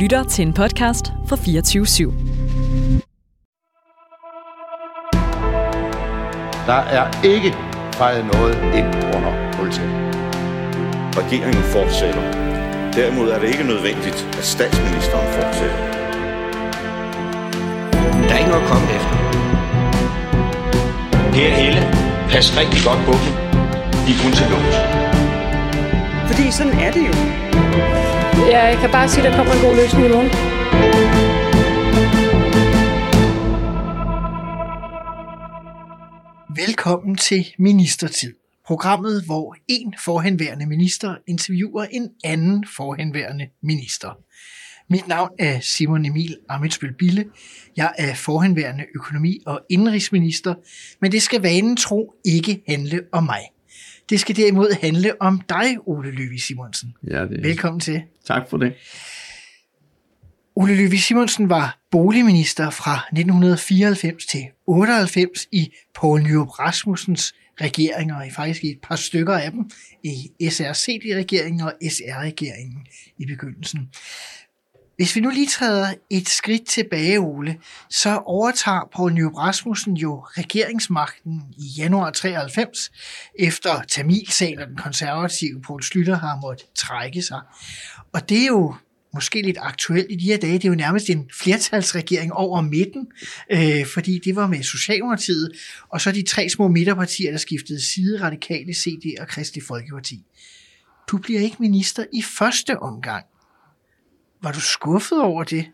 lytter til en podcast fra 24 /7. Der er ikke fejret noget ind under politiet. Regeringen fortsætter. Derimod er det ikke nødvendigt, at statsministeren fortsætter. Der er ikke noget at komme efter. Per Helle, pas rigtig godt på dem. De er kun til lås. Fordi sådan er det jo. Ja, jeg kan bare sige, at der kommer en god løsning i morgen. Velkommen til Ministertid. Programmet, hvor en forhenværende minister interviewer en anden forhenværende minister. Mit navn er Simon Emil Amitsbøl Bille. Jeg er forhenværende økonomi- og indrigsminister, men det skal vanen tro ikke handle om mig. Det skal derimod handle om dig, Ole Løvi Simonsen. Ja, det er. Velkommen til. Tak for det. Ole Løvi Simonsen var boligminister fra 1994 til 98 i Poul Nyrup Rasmussens regeringer, og faktisk i et par stykker af dem, i SRCD-regeringen og SR-regeringen i begyndelsen. Hvis vi nu lige træder et skridt tilbage, Ole, så overtager Poul Nyrup Rasmussen jo regeringsmagten i januar 93, efter Tamilsagen og den konservative Poul Slytter har måttet trække sig. Og det er jo måske lidt aktuelt i de her dage, det er jo nærmest en flertalsregering over midten, øh, fordi det var med Socialdemokratiet, og så de tre små midterpartier, der skiftede side, Radikale, CD og Kristelig Folkeparti. Du bliver ikke minister i første omgang. Var du skuffet over det?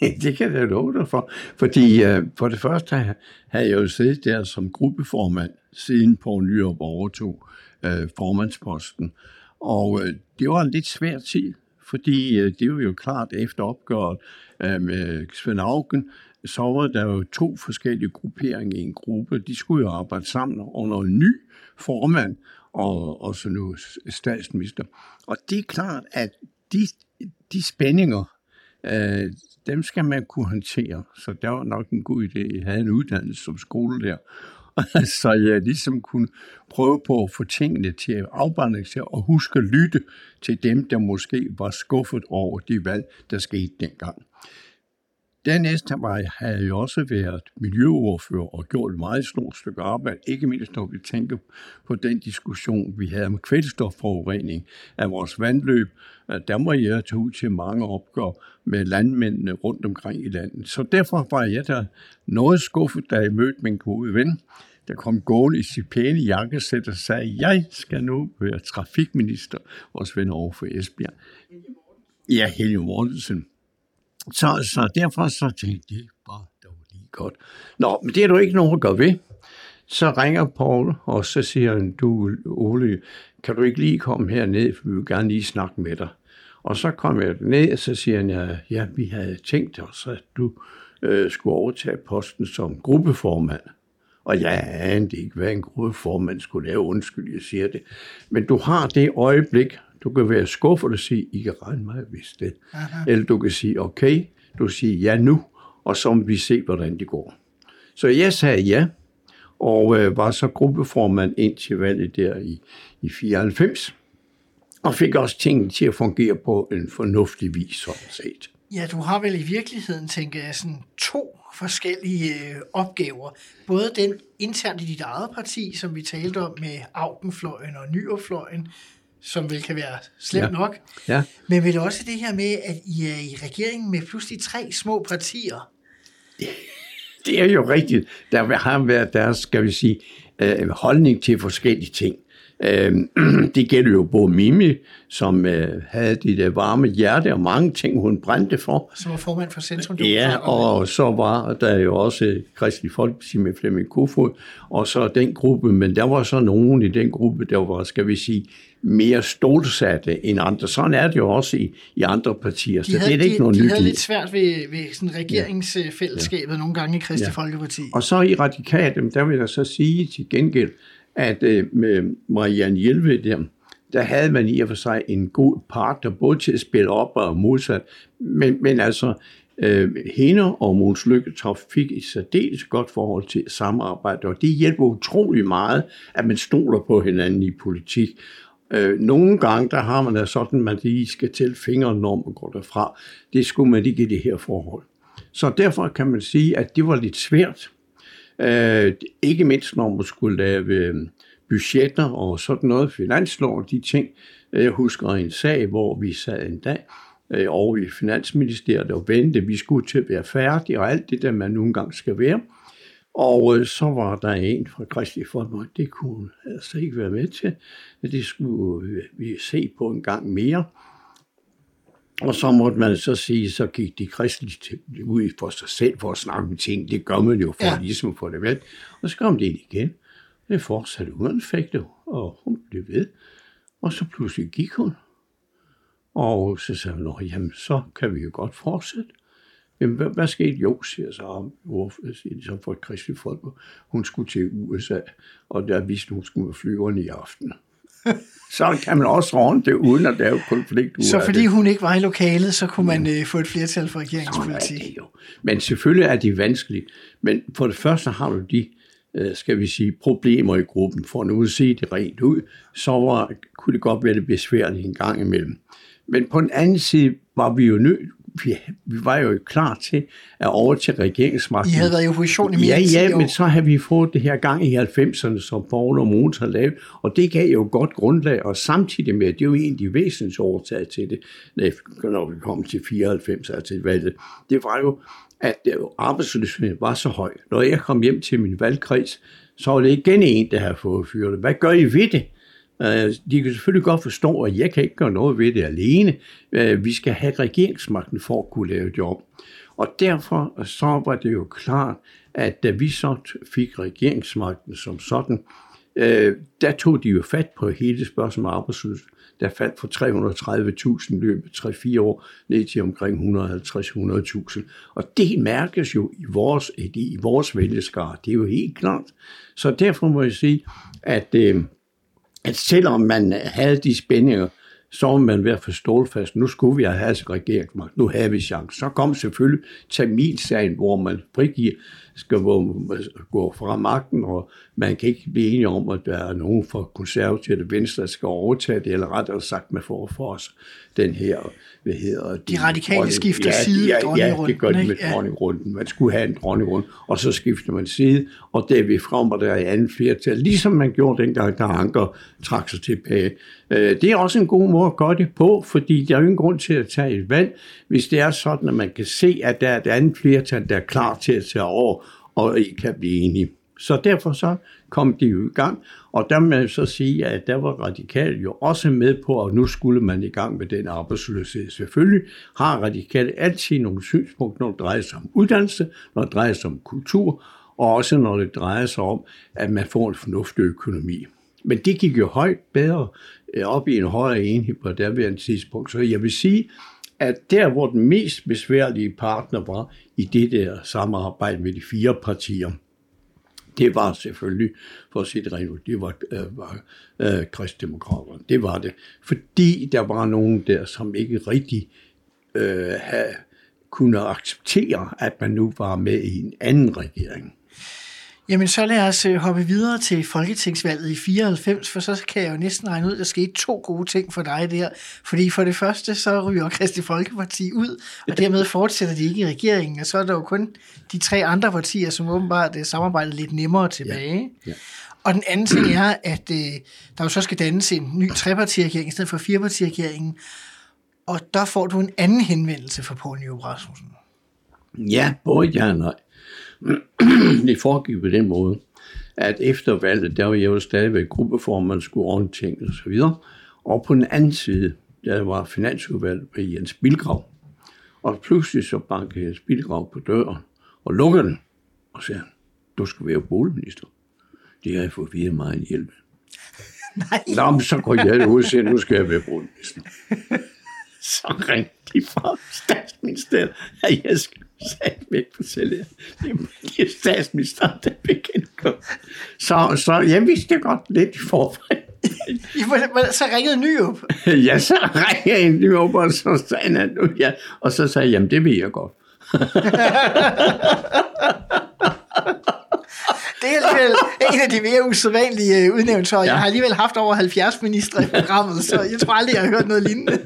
det kan jeg love dig for. Fordi øh, for det første havde jeg jo siddet der som gruppeformand, siden på Nyrup overtog øh, formandsposten. Og øh, det var en lidt svær tid, fordi øh, det var jo klart efter opgøret øh, med Svend Augen, så var der jo to forskellige grupperinger i en gruppe. De skulle jo arbejde sammen under en ny formand, og, og så nu statsminister. Og det er klart, at de, de spændinger, øh, dem skal man kunne håndtere. Så det var nok en god idé. Jeg havde en uddannelse som skole der. så jeg ligesom kunne prøve på at få tingene til at afbalancere og huske at lytte til dem, der måske var skuffet over de valg, der skete dengang. Dernæst har jeg jo også været miljøordfører og gjort et meget stort stykke arbejde, ikke mindst når vi tænker på den diskussion, vi havde med kvælstofforurening af vores vandløb. Der må jeg tage ud til mange opgør med landmændene rundt omkring i landet. Så derfor var jeg der noget skuffet, da jeg mødte min gode ven, der kom gående i sit pæne jakkesæt og sagde, jeg skal nu være trafikminister, vores ven over for Esbjerg. Ja, Helge Mortensen. Så, så derfor så tænkte jeg, det var dog lige godt. Nå, men det er du ikke nogen, der gør ved. Så ringer Paul, og så siger han, du Ole, kan du ikke lige komme herned, for vi vil gerne lige snakke med dig. Og så kom jeg ned, og så siger han, ja, ja vi havde tænkt os, at du øh, skulle overtage posten som gruppeformand. Og jeg anede ikke, hvad en gruppeformand skulle lave. Undskyld, jeg siger det. Men du har det øjeblik, du kan være skuffet og sige, I kan regne mig, hvis det. Aha. Eller du kan sige, okay, du kan sige ja nu, og så må vi se, hvordan det går. Så jeg sagde ja, og øh, var så gruppeformand ind til valget der i, i 94, og fik også tingene til at fungere på en fornuftig vis, sådan set. Ja, du har vel i virkeligheden, tænker jeg, sådan to forskellige øh, opgaver. Både den internt i dit eget parti, som vi talte om med Augenfløjen og Nyerfløjen, som vel kan være slemt ja. nok. Ja. Men vel også det her med, at I er i regeringen med pludselig tre små partier. Det er jo rigtigt. Der har været deres, skal vi sige, øh, holdning til forskellige ting. Øh, det gælder jo både Mimi, som øh, havde det der varme hjerte og mange ting, hun brændte for. Som var formand for Centrum. Ja, og så var der jo også Kristelig Folkeparti med Flemming Kofod, og så den gruppe, men der var så nogen i den gruppe, der var, skal vi sige, mere stolsatte end andre. Sådan er det jo også i, i andre partier, så de havde, det er ikke de, noget de nyt. De havde lidt svært ved, ved sådan regeringsfællesskabet ja. nogle gange i Kristelig ja. Folkeparti. Og så i Radikalt, der vil jeg så sige til gengæld, at øh, med Marianne Hjelved der, der havde man i og for sig en god partner, både til at spille op og modsat, men, men altså, øh, hende og Måns Lykketoff fik et særdeles godt forhold til samarbejde, og det hjælper utrolig meget, at man stoler på hinanden i politik. Øh, nogle gange, der har man da sådan, at man lige skal til fingrene, når man går derfra. Det skulle man ikke i det her forhold. Så derfor kan man sige, at det var lidt svært. Øh, ikke mindst når man skulle lave øh, budgetter og sådan noget, finanslov og de ting. Jeg husker en sag, hvor vi sad en dag øh, over i Finansministeriet og ventede, vi skulle til at være færdige og alt det der, man nogle gange skal være. Og øh, så var der en fra Kristi Folkeparti, det kunne altså ikke være med til, at det skulle vi se på en gang mere. Og så måtte man så sige, så gik de kristelige ud for sig selv for at snakke om ting. Det gør man jo for ja. ligesom at få det væk. Og så kom det ind igen. Det fortsatte uanfægtet, og hun blev ved. Og så pludselig gik hun. Og så sagde hun, jamen så kan vi jo godt fortsætte. Jamen, hvad, hvad skete? Jo, siger så om, så for et kristeligt folk. Hun skulle til USA, og der vidste hun, skulle med flyverne i aften. Så kan man også rundt det, uden at lave konflikt. Så fordi det. hun ikke var i lokalet, så kunne man øh, få et flertal for regeringspolitik? det jo. Men selvfølgelig er det vanskeligt. Men for det første har du de øh, skal vi sige, problemer i gruppen. For nu at sige det rent ud, så var, kunne det godt være det besværligt en gang imellem. Men på den anden side var vi jo nødt, vi, vi var jo klar til at over til regeringsmagten. I havde været i opposition i mere Ja, ja, men så har vi fået det her gang i 90'erne, som Paul og Mogens har lavet, og det gav jo godt grundlag, og samtidig med, det er jo en af de væsentlige årsager til det, når vi kom til 94, altså til valget, det var jo, at arbejdsløsheden var så høj. Når jeg kom hjem til min valgkreds, så var det igen en, der havde fået fyret. Hvad gør I ved det? Øh, de kan selvfølgelig godt forstå, at jeg kan ikke gøre noget ved det alene. Øh, vi skal have regeringsmagten for at kunne lave job. Og derfor øh, så var det jo klart, at da vi så fik regeringsmagten som sådan, øh, der tog de jo fat på hele spørgsmålet om arbejdsløshed. Der faldt fra 330.000 løbet 3-4 år ned til omkring 150-100.000. Og det mærkes jo i vores, i vores vælgeskare, Det er jo helt klart. Så derfor må jeg sige, at øh, at selvom man havde de spændinger, så var man ved at få stålfast. Nu skulle vi have regeringsmagt. Nu havde vi chance. Så kom selvfølgelig Tamilsagen, hvor man frigiver, skal gå fra magten, og man kan ikke blive enige om, at der er nogen fra konservative venstre, der skal overtage det, eller rettere sagt, man får for os den her, hvad hedder det? De radikale dronning, skifter ja, side ja, ja, det gør de med ja. dronningrunden. Man skulle have en dronningrund, og så skifter man side, og der vi frem, og der er anden flertal, ligesom man gjorde dengang, da Anker trak sig tilbage. Øh, det er også en god måde at gøre det på, fordi der er jo ingen grund til at tage et valg, hvis det er sådan, at man kan se, at der er et andet flertal, der er klar til at tage over, og I kan blive enige. Så derfor så kom de jo i gang, og der må jeg så sige, at der var radikal jo også med på, at nu skulle man i gang med den arbejdsløshed. Selvfølgelig har radikale altid nogle synspunkter, når det drejer sig om uddannelse, når det drejer sig om kultur, og også når det drejer sig om, at man får en fornuftig økonomi. Men det gik jo højt bedre øh, op i en højere enhed på derværende tidspunkt. Så jeg vil sige, at der, hvor den mest besværlige partner var i det der samarbejde med de fire partier, det var selvfølgelig, for at sige det rent ud, det var, øh, var øh, kristdemokraterne. Det var det. Fordi der var nogen der, som ikke rigtig øh, havde, kunne acceptere, at man nu var med i en anden regering. Jamen så lad os øh, hoppe videre til Folketingsvalget i 94, for så kan jeg jo næsten regne ud, at der skete to gode ting for dig der. Fordi for det første, så ryger Kristi Folkeparti ud, og dermed fortsætter de ikke i regeringen, og så er der jo kun de tre andre partier, som åbenbart øh, samarbejder lidt nemmere tilbage. Ja. Ja. Og den anden ting er, at øh, der jo så skal dannes en ny trepartiregering i stedet for firepartiregeringen, og der får du en anden henvendelse fra Poul Nyrup Rasmussen. Ja, både ja og nej. det foregik på den måde, at efter valget, der var jeg jo stadigvæk gruppeformand, skulle ordne ting og så videre. Og på den anden side, der var finansudvalget med Jens Bilgrav. Og pludselig så bankede Jens Bilgrav på døren og lukkede den og sagde, du skal være boligminister. Det har jeg fået videre meget en hjælp. Nej. Nå, men så går jeg ud og siger, nu skal jeg være boligminister. så ringte de fra statsministeriet, at jeg skal væk på selv. Det er statsministeren, der bekendt Så, så jeg vidste godt lidt i forvejen. så ringede Nyrup? ja, så ringede en Nyrup, og så sagde han, ja. og så sagde jeg, jamen det ved jeg godt. Det er alligevel en af de mere usædvanlige øh, udnævnelser, ja. jeg har alligevel haft over 70 ministre i programmet, så jeg tror aldrig, jeg har hørt noget lignende.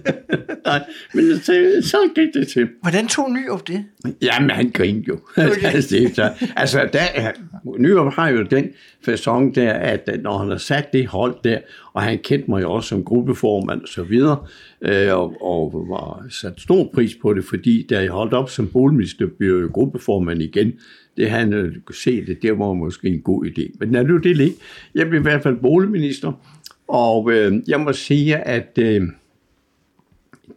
Nej, men tænkte, så gik det til. Hvordan tog Nyrup det? Jamen, han grinede jo. Okay. altså, det, så, altså der, er- Nyrup har jo den fasong der, at når han har sat det hold der, og han kendte mig jo også som gruppeformand og så videre, øh, og, og var sat stor pris på det, fordi da jeg holdt op som boligminister, blev jeg gruppeformand igen. Det han øh, kunne se det, det var måske en god idé. Men lad nu det ligge. Jeg blev i hvert fald boligminister, og øh, jeg må sige, at øh,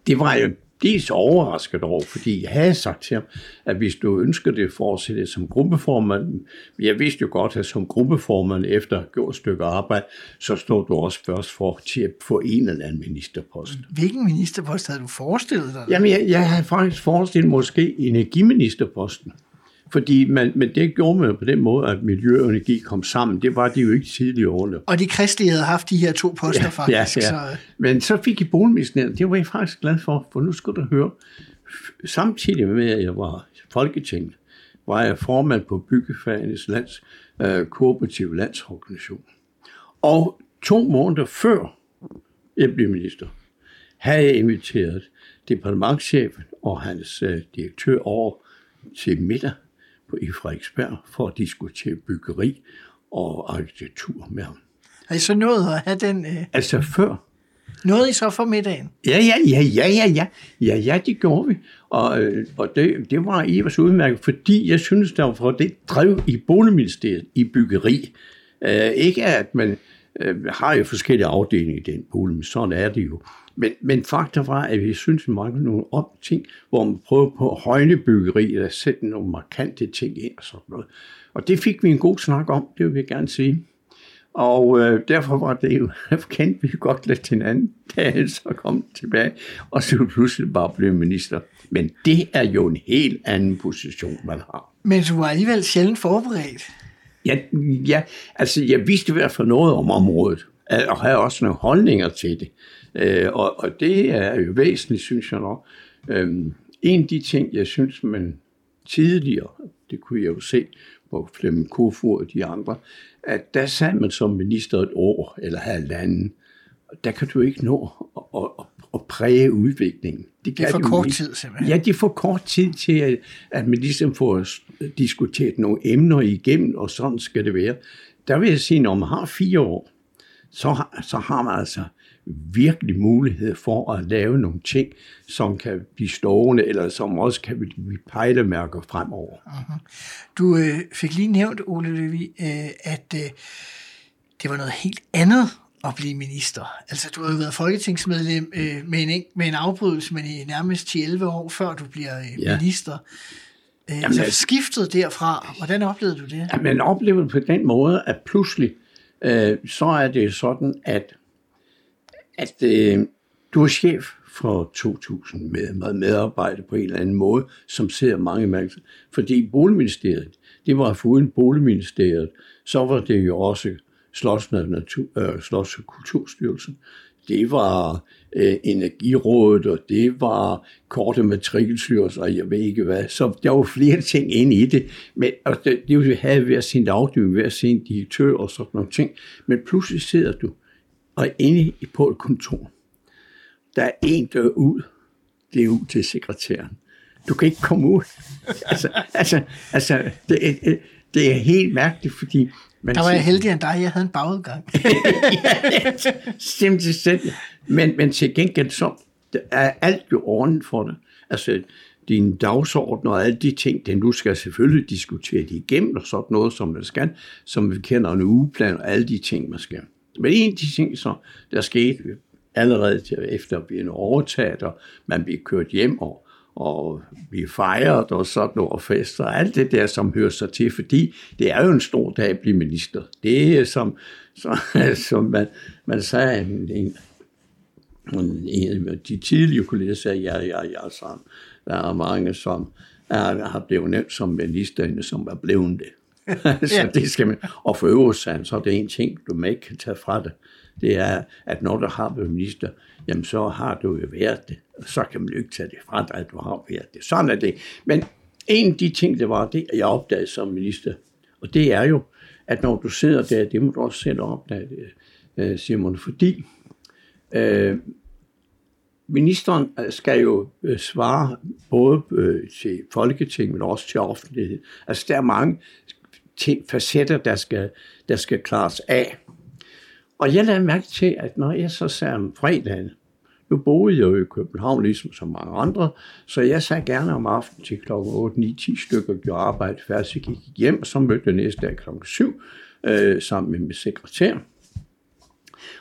det var jeg dels overrasket over, fordi jeg havde sagt til ham, at hvis du ønsker det fortsætte som gruppeformand, jeg vidste jo godt, at som gruppeformand efter at gjort et stykke arbejde, så står du også først for til at få en eller anden ministerpost. Hvilken ministerpost havde du forestillet dig? Jamen, jeg, jeg havde faktisk forestillet måske energiministerposten. Fordi man, men det gjorde man på den måde, at miljø og energi kom sammen. Det var de jo ikke tidligere årene. Og de kristelige havde haft de her to poster ja, faktisk. Ja, Så, ja. Men så fik jeg boligministeriet. Det var jeg faktisk glad for, for nu skulle du høre. Samtidig med, at jeg var i Folketinget, var jeg formand på Byggefagenes lands, øh, kooperative landsorganisation. Og to måneder før jeg blev minister, havde jeg inviteret departementchefen og hans øh, direktør over til middag i Frederiksberg for at diskutere byggeri og arkitektur med ham. har I så nået at have den... Øh, Altså før nåede I så for middagen? Ja, ja, ja, ja, ja, ja, ja, ja, det gjorde vi. Og, øh, og det, det var i was udmærket, fordi jeg synes, der var for det drev i boligministeriet i byggeri. Øh, ikke at man øh, har jo forskellige afdelinger i den bolig, men sådan er det jo. Men, men fakta var, at vi synes, vi mangler nogle op ting, hvor man prøver på at højne byggeriet eller sætte nogle markante ting ind og sådan noget. Og det fik vi en god snak om, det vil jeg gerne sige. Og øh, derfor var det jo, kendte vi godt lidt til hinanden, da han så kom tilbage, og så pludselig bare blev minister. Men det er jo en helt anden position, man har. Men du var alligevel sjældent forberedt. Ja, ja altså jeg vidste i hvert fald noget om området, og havde også nogle holdninger til det. Øh, og, og det er jo væsentligt, synes jeg nok. Øh, en af de ting, jeg synes, man tidligere, det kunne jeg jo se på Flemming Kofod og de andre, at der sad man som minister et år eller halvanden. Og Der kan du ikke nå at, at, at, at præge udviklingen. Det er kan for du kort ikke. tid, simpelthen. Ja, det er for kort tid til, at, at man ligesom får diskuteret nogle emner igennem, og sådan skal det være. Der vil jeg sige, når man har fire år, så har, så har man altså virkelig mulighed for at lave nogle ting, som kan blive stående, eller som også kan blive pejlemærker fremover. Du øh, fik lige nævnt, Ole Løvi, øh, at øh, det var noget helt andet at blive minister. Altså, du har jo været folketingsmedlem øh, med, en, med en afbrydelse, men i nærmest 10-11 år, før du bliver øh, Ja. minister. Øh, Jamen, så altså- skiftet derfra, hvordan oplevede du det? Ja, man oplever det på den måde, at pludselig, øh, så er det sådan, at, at øh, du er chef for 2.000 med, med medarbejdere på en eller anden måde, som ser mange mærker. Fordi boligministeriet, det var foruden boligministeriet, så var det jo også Slots, Natur, øh, Slots- og Kulturstyrelsen. Det var øh, Energirådet, og det var korte matrikelstyrelser, og jeg ved ikke hvad. Så der var flere ting inde i det. Men og det, det ville have hver sin afdeling, hver sin direktør og sådan nogle ting. Men pludselig sidder du og inde på et kontor. Der er en dør ud. Det er ud til sekretæren. Du kan ikke komme ud. altså, altså, altså det, det er helt mærkeligt, fordi... Man Der var jeg heldig end dig, jeg havde en bagudgang. Simpelthen. Men, men til gengæld så er alt jo ordentligt for dig. Altså, din dagsorden og alle de ting, den du skal selvfølgelig diskutere det igennem, og sådan noget, som man skal, som vi kender en ugeplan og alle de ting, man skal. Men en af de ting, så, der skete allerede til, efter at blive overtaget, og man bliver kørt hjem, og, og blive fejret, og sådan noget, og fester, og alt det der, som hører sig til, fordi det er jo en stor dag at blive minister. Det er som, så, som man, man sagde, en, en, en de tidlige kolleger sagde, ja, ja, ja, så der er mange, som er, har blevet nævnt som minister, som er blevet det. så det skal man, og for øvrigt, så er det en ting, du ikke kan tage fra det. Det er, at når du har været minister, jamen så har du jo været det. Og så kan man jo ikke tage det fra dig, at du har været det. Sådan er det. Men en af de ting, det var det, jeg opdagede som minister, og det er jo, at når du sidder der, det må du også selv opdage, øh, Simon, fordi øh, ministeren øh, skal jo øh, svare både til Folketinget, men også til offentligheden. Altså, der er mange ting, facetter, der skal, der skal klares af. Og jeg lader mærke til, at når jeg så sagde om fredagen, nu boede jeg jo i København, ligesom så mange andre, så jeg sagde gerne om aftenen til kl. 8, 9, 10 stykker, gjorde arbejde færdigt, så gik hjem, og så mødte jeg næste dag kl. 7 øh, sammen med min sekretær.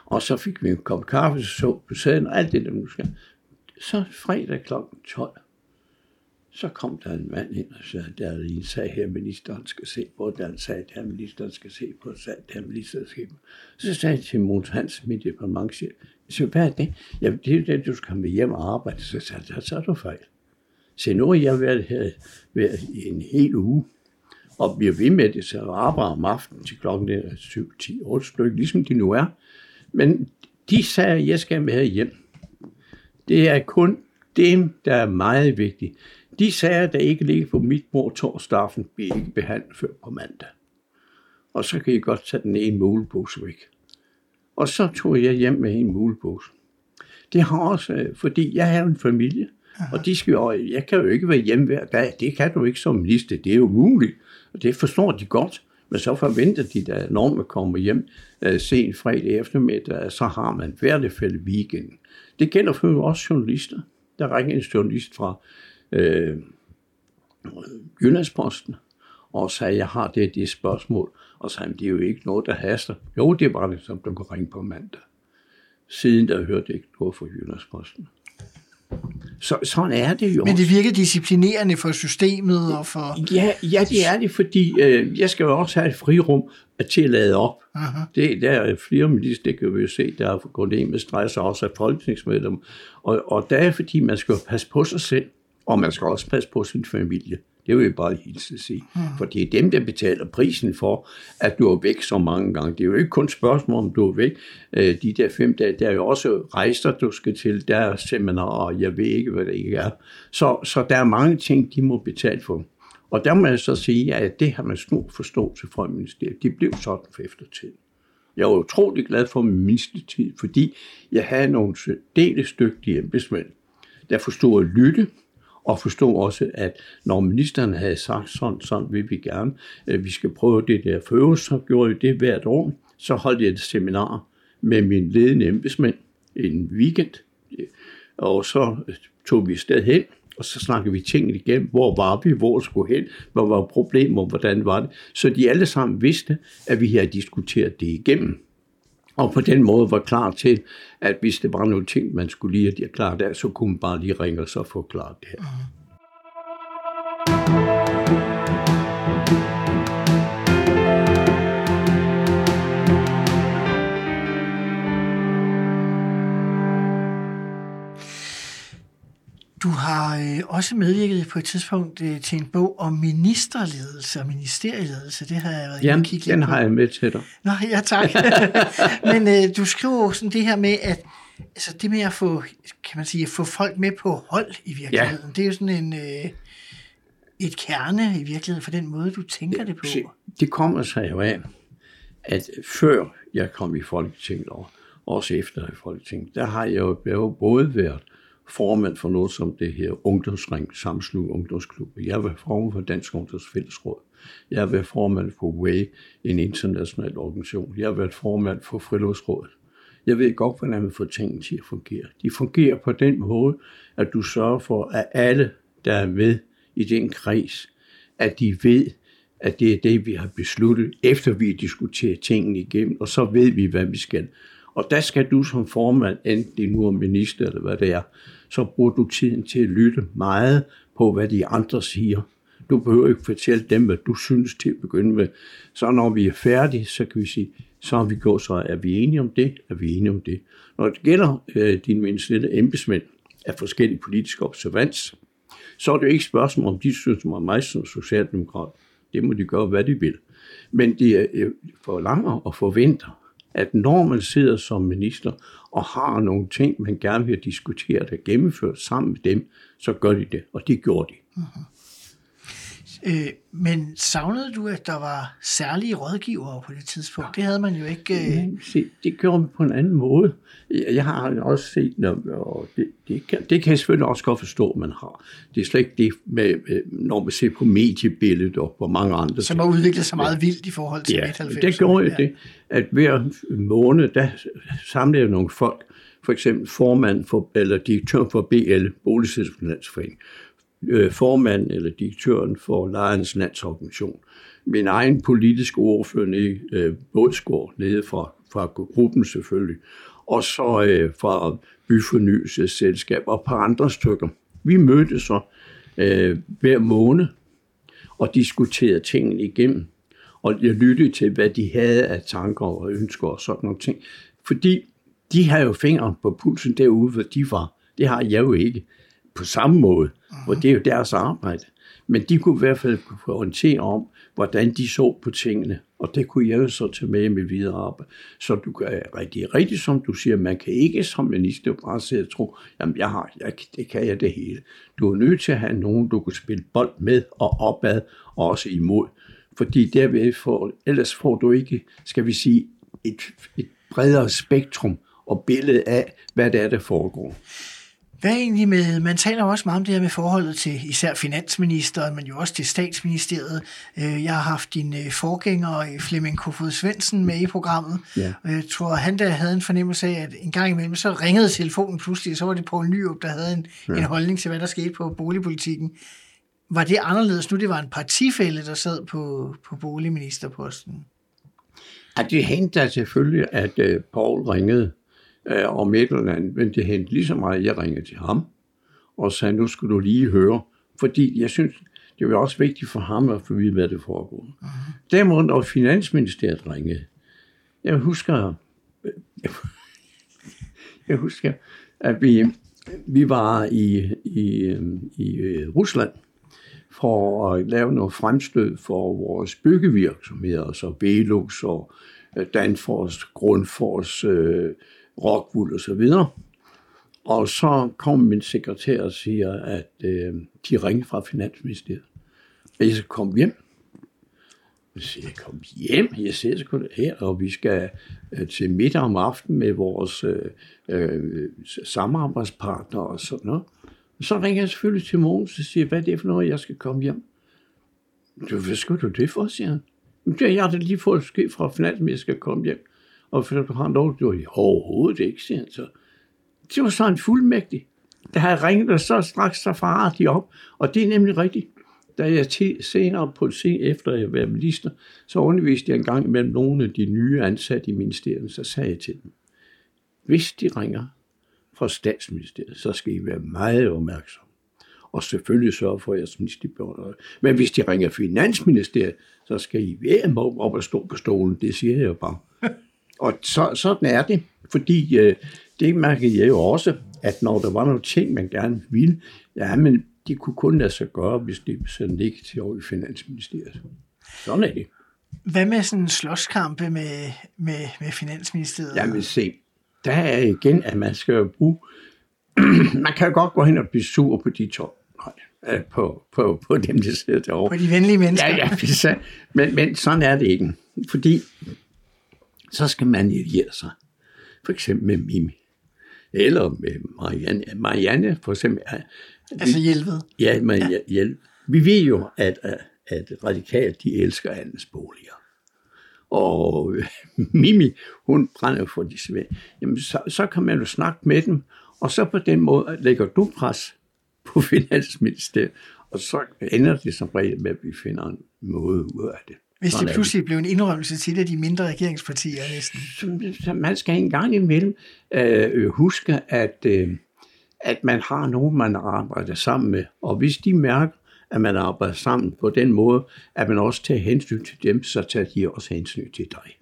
Og så fik vi en kop kaffe, så så på sæden, og alt det der, nu skal. Så fredag kl. 12, så kom der en mand ind og sagde, der er en sag her, ministeren skal se på, der er en sag, der ministeren skal se på, sag, der ministeren skal se på. Så sagde jeg til Måns Hans, mit departementchef, så hvad er det? Jamen, det er det, du skal med hjem og arbejde. Så sagde jeg, så er du fejl. Så nu har jeg været her været i en hel uge, og bliver ved med det, så arbejder om aftenen til klokken 7, 10, 8 stykker, ligesom de nu er. Men de sagde, at jeg skal med hjem. Det er kun dem, der er meget vigtigt. De sager, der ikke ligger på mit bord torsdag aften, bliver ikke behandlet før på mandag. Og så kan I godt tage den ene mulebose væk. Og så tog jeg hjem med en mulebose. Det har også, øh, fordi jeg har en familie, Aha. og de skal jo, jeg kan jo ikke være hjemme hver dag. Det kan du ikke som minister. Det er jo muligt. Og det forstår de godt. Men så forventer de, da når man kommer hjem uh, sent fredag eftermiddag, så har man hvert fald weekend. Det gælder for også journalister. Der ringer en journalist fra øh, Jyllandsposten, og sagde, jeg har det det spørgsmål. Og sagde, det er jo ikke noget, der haster. Jo, det bare det, som du kan ringe på mandag. Siden der hørte jeg ikke noget fra Jyllandsposten. Så, sådan er det jo. Men det virker disciplinerende for systemet og for... Ja, ja det er det, fordi øh, jeg skal jo også have et frirum til at lade op. Aha. Det, der er flere minister, det kan vi jo se, der er gået ind med stress og også af folketingsmedlem. Og, og der er fordi, man skal passe på sig selv, og man skal også passe på sin familie. Det vil jeg bare hilse at sige. Mm. For det er dem, der betaler prisen for, at du er væk så mange gange. Det er jo ikke kun spørgsmål, om du er væk. Øh, de der fem dage, der er jo også rejser, du skal til. Der er seminarer, jeg ved ikke, hvad det ikke er. Så, så der er mange ting, de må betale for. Og der må jeg så sige, at det har man stor forståelse fra ministeriet. Det blev sådan for eftertiden. Jeg var utrolig glad for min ministertid, fordi jeg havde nogle særdeles dygtige embedsmænd, der forstod at lytte, og forstod også, at når ministeren havde sagt sådan, sådan vil vi gerne, at vi skal prøve det der for så gjorde jeg det hvert år. Så holdt jeg et seminar med min ledende embedsmænd en weekend, og så øh, tog vi sted hen, og så snakkede vi tingene igennem. Hvor var vi? Hvor skulle hen? Hvad var problemer? Hvordan var det? Så de alle sammen vidste, at vi havde diskuteret det igennem. Og på den måde var klar til, at hvis det var nogle ting, man skulle lige have klart der, så kunne man bare lige ringe og så få klaret det her. Mm. Har øh, også medvirket på et tidspunkt øh, til en bog om ministerledelse og ministerieledelse. Det har jeg været Jamen, kigge den har jeg med til dig. Nå, ja tak. Men øh, du skriver sådan det her med, at altså det med at få, kan man sige, at få folk med på hold i virkeligheden, ja. det er jo sådan en, øh, et kerne i virkeligheden for den måde, du tænker det på. Se, det kommer sig jo af, at før jeg kom i Folketinget, og også efter i Folketinget, der har jeg jo både været formand for noget som det her ungdomsring, samslug ungdomsklub. Jeg var formand for Dansk Ungdoms Fællesråd. Jeg har været formand for WAY, en international organisation. Jeg har været formand for Friluftsrådet. Jeg ved godt, hvordan man får tingene til at fungere. De fungerer på den måde, at du sørger for, at alle, der er med i den kreds, at de ved, at det er det, vi har besluttet, efter vi diskuterer tingene igennem, og så ved vi, hvad vi skal. Og der skal du som formand, enten det nu er minister eller hvad det er, så bruger du tiden til at lytte meget på, hvad de andre siger. Du behøver ikke fortælle dem, hvad du synes til at begynde med. Så når vi er færdige, så kan vi sige, så har vi gået, så er vi enige om det, er vi enige om det. Når det gælder øh, dine ministerielle embedsmænd af forskellige politiske observans, så er det jo ikke spørgsmål, om de synes mig, mig som socialdemokrat. Det må de gøre, hvad de vil. Men de øh, forlanger og forventer, at når man sidder som minister og har nogle ting, man gerne vil diskutere og gennemføre sammen med dem, så gør de det, og det gjorde de. Mhm. Øh, men savnede du, at der var særlige rådgivere på det tidspunkt? Det havde man jo ikke... Øh... Men se, det gjorde man på en anden måde. Jeg, har også set, når, og det, det, kan, det kan jeg selvfølgelig også godt forstå, at man har. Det er slet ikke det, med, med, når man ser på mediebilledet og på mange andre Som har udviklet sig meget vildt i forhold til Ja, 90. det gjorde jeg det, at hver måned, der samlede jeg nogle folk, for eksempel formand for, eller direktør for BL, Boligselskabslandsforening, øh, formand eller direktøren for Lejernes Landsorganisation, min egen politiske ordfører nede, øh, Bådsgaard, nede fra, fra gruppen selvfølgelig, og så øh, fra Byfornyelsesselskab og et par andre stykker. Vi mødtes så øh, hver måned og diskuterede tingene igennem. Og jeg lyttede til, hvad de havde af tanker og ønsker og sådan nogle ting. Fordi de har jo fingre på pulsen derude, hvor de var. Det har jeg jo ikke på samme måde, for det er jo deres arbejde. Men de kunne i hvert fald orientere om, hvordan de så på tingene, og det kunne jeg jo så tage med med videre arbejde. Så du kan rigtig, rigtig som du siger, man kan ikke som minister bare sidde og tro, jamen jeg har, jeg, det kan jeg det hele. Du er nødt til at have nogen, du kan spille bold med og opad og også imod. Fordi derved får, ellers får du ikke, skal vi sige, et, et bredere spektrum og billede af, hvad det er, der foregår. Hvad er egentlig med, man taler også meget om det her med forholdet til især finansministeren, men jo også til statsministeriet. Øh, Jeg har haft din øh, forgænger, øh, Flemming Kofod Svendsen, med i programmet. Ja. Jeg tror, han der havde en fornemmelse af, at en gang imellem, så ringede telefonen pludselig, så var det Poul Nyrup, der havde en, ja. en holdning til, hvad der skete på boligpolitikken. Var det anderledes nu, det var en partifælde, der sad på, på boligministerposten? At det da selvfølgelig, at øh, Paul ringede øh, om et eller andet, men det hentede lige så meget, at jeg ringede til ham og sagde, nu skal du lige høre, fordi jeg synes, det var også vigtigt for ham at få vide, hvad det foregår. Uh-huh. Derimod, når Finansministeriet ringede, jeg husker, jeg husker, at vi, vi var i, i, i øh, Rusland for at lave noget fremstød for vores byggevirksomheder, så Velux og øh, Danfoss, Grundfos, øh, Rockwool og så videre. Og så kom min sekretær og siger, at øh, de ringede fra Finansministeriet, at jeg skal komme hjem. Jeg siger, kom hjem, jeg ser sgu da her, og vi skal øh, til middag om aftenen med vores øh, øh, samarbejdspartner og sådan noget. Så ringer jeg selvfølgelig til Mogens og siger, hvad er det for noget, jeg skal komme hjem? Du, hvad skal du det for, siger han. "Jamen, det har jeg lige fået ske fra finansministeren, jeg skal komme hjem. Og for du har lov, du overhovedet ikke, siger han så. Det var så en fuldmægtig. der havde ringet, og så straks så farede de op. Og det er nemlig rigtigt. Da jeg senere på sen efter jeg var minister, så underviste jeg en gang imellem nogle af de nye ansatte i ministeriet, så sagde jeg til dem, hvis de ringer fra statsministeriet, så skal I være meget opmærksomme. Og selvfølgelig sørge for, at jeres ministerbørn. Men hvis de ringer finansministeriet, så skal I være op og stå på stolen. Det siger jeg jo bare. Og så, sådan er det, fordi øh, det mærkede jeg jo også, at når der var nogle ting, man gerne ville, ja, men de kunne kun lade sig gøre, hvis det sådan ikke til over i Finansministeriet. Sådan er det. Hvad med sådan en slåskampe med, med, med Finansministeriet? Jamen se, der er igen, at man skal bruge... man kan jo godt gå hen og blive sur på de to. Nej, øh, på, på, på dem, der sidder derovre. På de venlige mennesker? Ja, ja, men, men sådan er det ikke. Fordi så skal man irritere sig. For eksempel med Mimi. Eller med Marianne. Marianne for eksempel. er- Altså hjælpet? Ja, men ja. hjælp. Vi ved jo, at, at, at radikalt, de elsker andelsboliger. Og øh, Mimi, hun brænder for de svære. Jamen, så, så kan man jo snakke med dem, og så på den måde lægger du pres på Finansministeriet, og så ender det som regel med, at vi finder en måde ud af det. Hvis Sådan det pludselig blev en indrømmelse til af de mindre regeringspartier næsten. så, så man skal en gang imellem øh, huske, at, øh, at man har nogen, man arbejder sammen med. Og hvis de mærker, at man arbejder sammen på den måde, at man også tager hensyn til dem, så tager de også hensyn til dig.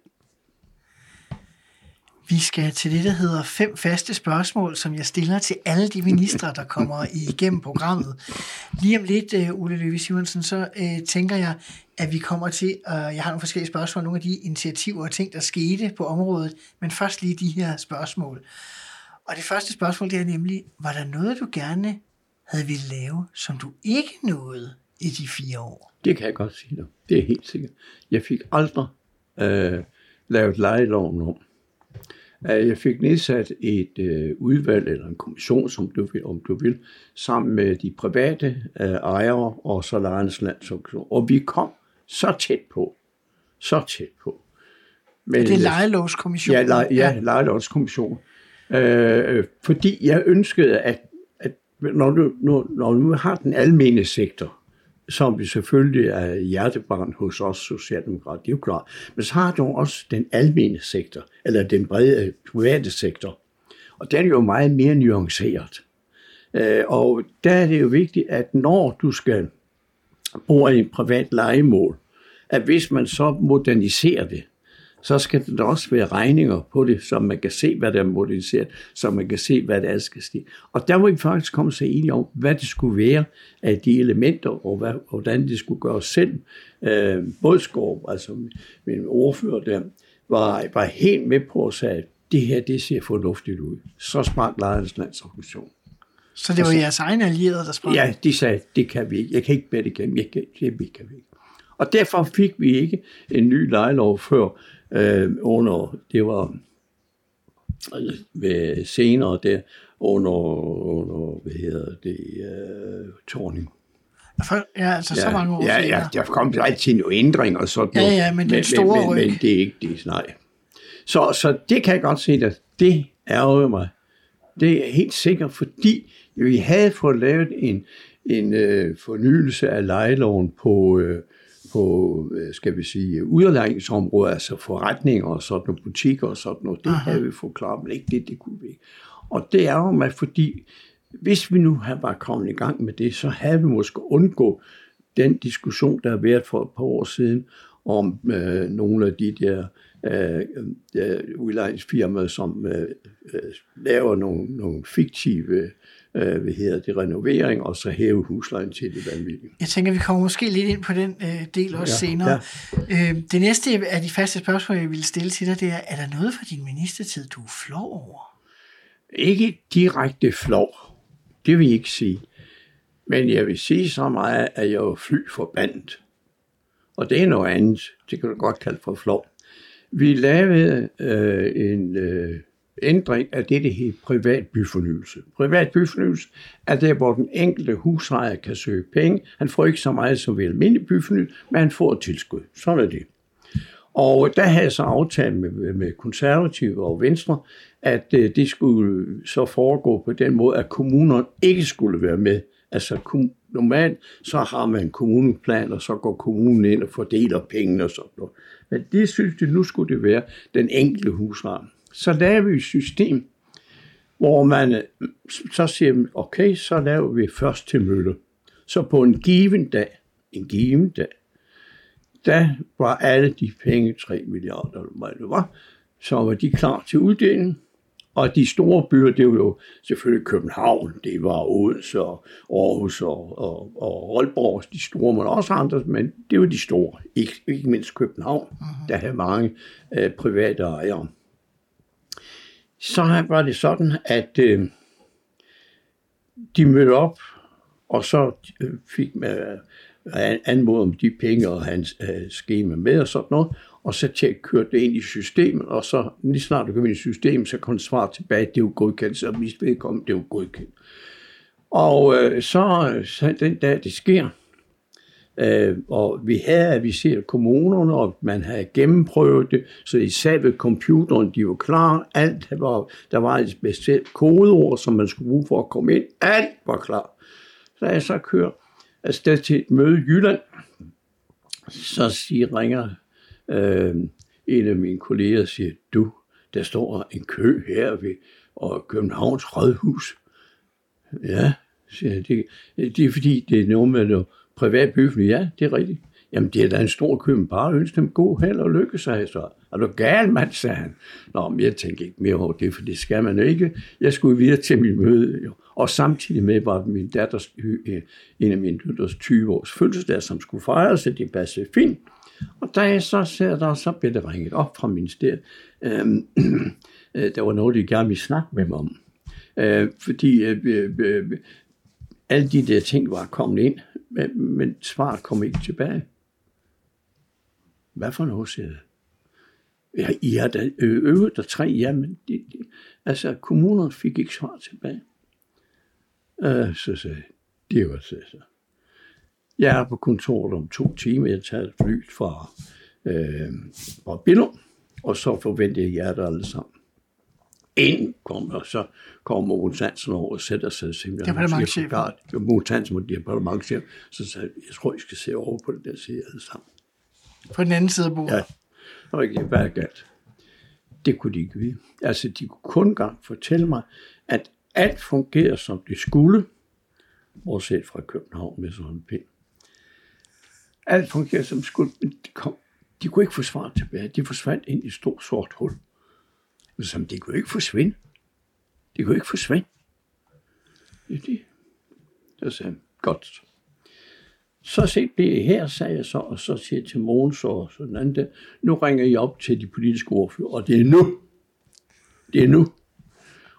Vi skal til det, der hedder fem faste spørgsmål, som jeg stiller til alle de ministre, der kommer igennem programmet. Lige om lidt, øh, Ole Løve Simonsen, så øh, tænker jeg, at vi kommer til, øh, jeg har nogle forskellige spørgsmål, nogle af de initiativer og ting, der skete på området, men først lige de her spørgsmål. Og det første spørgsmål, det er nemlig, var der noget, du gerne havde ville lave, som du ikke nåede i de fire år. Det kan jeg godt sige dig. Det er helt sikkert. Jeg fik aldrig øh, lavet lejeloven om. Øh, Jeg fik nedsat et øh, udvalg, eller en kommission, som du vil, om du vil, sammen med de private øh, ejere og så lejernes landsorganisation. Og vi kom så tæt på. Så tæt på. Men, Det er lejelovskommissionen. Ja, lej, ja, lejelovskommission. Øh, fordi jeg ønskede, at, at når, du, når, når du har den almene sektor, som vi selvfølgelig er hjertebarn hos os socialdemokrater, det er jo klart, men så har du også den almene sektor, eller den brede øh, private sektor, og den er jo meget mere nuanceret. Øh, og der er det jo vigtigt, at når du skal bruge en privat legemål, at hvis man så moderniserer det, så skal der også være regninger på det, så man kan se, hvad der er moderniseret, så man kan se, hvad der er skal ske. Og der må vi faktisk komme så enige om, hvad det skulle være af de elementer, og hvad, hvordan det skulle gøres selv. Øh, Bådskov, altså min ordfører der, var, var helt med på at sige, at det her, det ser fornuftigt ud. Så sprang lejernes landsorganisation. Så det var jeres egne allierede, der sprang? Ja, de sagde, det kan vi ikke. Jeg kan ikke bære det igennem. Jeg kan, det kan vi ikke. Og derfor fik vi ikke en ny lejelov før øh, under, det var ved senere der, under, under hvad hedder det, øh, Torning. For, ja, altså så mange år ja, senere. ja, der kom altid nogle ændringer og sådan Ja, noget. ja, men den store men, men, men, det er ikke det, nej. Så, så det kan jeg godt se, at det ærger mig. Det er helt sikkert, fordi vi havde fået lavet en, en øh, fornyelse af lejeloven på, øh, på øh, skal vi sige, udlejningsområdet, altså forretninger og sådan nogle butikker og sådan noget. Det Aha. havde vi fået klart, men ikke det, det kunne vi ikke. Og det er jo mig, fordi hvis vi nu havde bare kommet i gang med det, så havde vi måske undgå den diskussion, der har været for et par år siden, om øh, nogle af de der øh, øh, udlejningsfirmaer, som øh, øh, laver nogle, nogle fiktive øh, hvad hedder det, renovering, og så hæve huslejen til det vanvittige. Jeg tænker, vi kommer måske lidt ind på den øh, del også Ja, senere. Øh, det næste af de faste spørgsmål, jeg ville stille til dig, det er, er der noget fra din ministertid, du er flov over? Ikke direkte flov, det vil jeg ikke sige. Men jeg vil sige så meget, at jeg er fly forbandet. Og det er noget andet. Det kan du godt kalde for flov. Vi lavede øh, en øh, ændring af det, det hedder privat byfornyelse. Privat byfornyelse er der, hvor den enkelte husejer kan søge penge. Han får ikke så meget som ved almindelig byfornyelse, men han får et tilskud. Sådan er det. Og øh, der havde jeg så aftalt med, med konservative og venstre, at øh, det skulle så foregå på den måde, at kommunerne ikke skulle være med. Altså kom, normalt så har man en kommuneplan, og så går kommunen ind og fordeler pengene og sådan noget. Men det synes de, nu skulle det være den enkelte husram. Så lavede vi et system, hvor man så siger, okay, så laver vi først til mølle. Så på en given dag, en given dag, der var alle de penge, 3 milliarder, eller hvad det var, så var de klar til uddeling. Og de store byer, det var jo selvfølgelig København, det var Odense og Aarhus og, og, og Aalborg, de store, men også andre, men det var de store, ikke, ikke mindst København, uh-huh. der havde mange øh, private ejere. Så var det sådan, at øh, de mødte op, og så øh, fik man øh, anmodet om de penge og hans øh, skema med og sådan noget, og så til at køre det ind i systemet, og så lige snart du kom ind i systemet, så kom svar tilbage, det er jo godkendt, så hvis vedkommende, det er jo godkendt. Og øh, så, øh, så den dag det sker, øh, og vi havde aviseret kommunerne, og man havde gennemprøvet det, så i sad ved computeren, de var klar, alt var, der var et bestemt kodeord, som man skulle bruge for at komme ind, alt var klar. Så jeg så kører afsted til et møde i Jylland, så siger, ringer øh, en af mine kolleger og siger, du, der står en kø her ved og Københavns Rådhus. Ja, siger jeg, det, det er fordi, det er noget med noget privat byfly, Ja, det er rigtigt. Jamen, det er da en stor køben, bare ønske dem god held og lykke, sagde jeg så. Er du gal, mand, sagde han. Nå, men jeg tænkte ikke mere over det, for det skal man ikke. Jeg skulle videre til mit møde, jo. Og samtidig med var min datters, øh, en af mine datters 20 års fødselsdag, som skulle fejres, så det passede fint. Og da jeg så ser der, så blev det ringet op fra ministeriet. Øhm, øh, der var noget, de gerne ville snakke med mig om. Øh, fordi øh, øh, øh alle de der ting var kommet ind men, men svaret kom ikke tilbage. Hvad for noget, siger jeg? Ja, I har da øvet der tre, ja, men de, de, altså, kommunerne fik ikke svar tilbage. Øh, så sagde jeg, det var så. så. Jeg er på kontoret om to timer, jeg tager et fly fra, øh, fra Billum, og så forventer jeg jer der alle sammen. Ind kommer, og så kommer Mogens Hansen over og sætter sig simpelthen. Departementschef. Mogens Hansen var departementchef, så sagde jeg, jeg tror, I skal se over på det der side alle sammen. På den anden side af bordet. Ja, og ikke hvad er galt. Det kunne de ikke vide. Altså, de kunne kun gang fortælle mig, at alt fungerer, som det skulle, bortset fra København med sådan en pind. Alt fungerer, som det skulle, men de, kom, de kunne ikke få svar tilbage. De forsvandt ind i et stort sort hul. Som det kunne ikke forsvinde. Det kunne ikke forsvinde. Det er det. Jeg sagde, godt. Så se det her, sagde jeg så, og så siger jeg til Mogens og sådan andet, der, nu ringer jeg op til de politiske ordfører, og det er nu. Det er nu.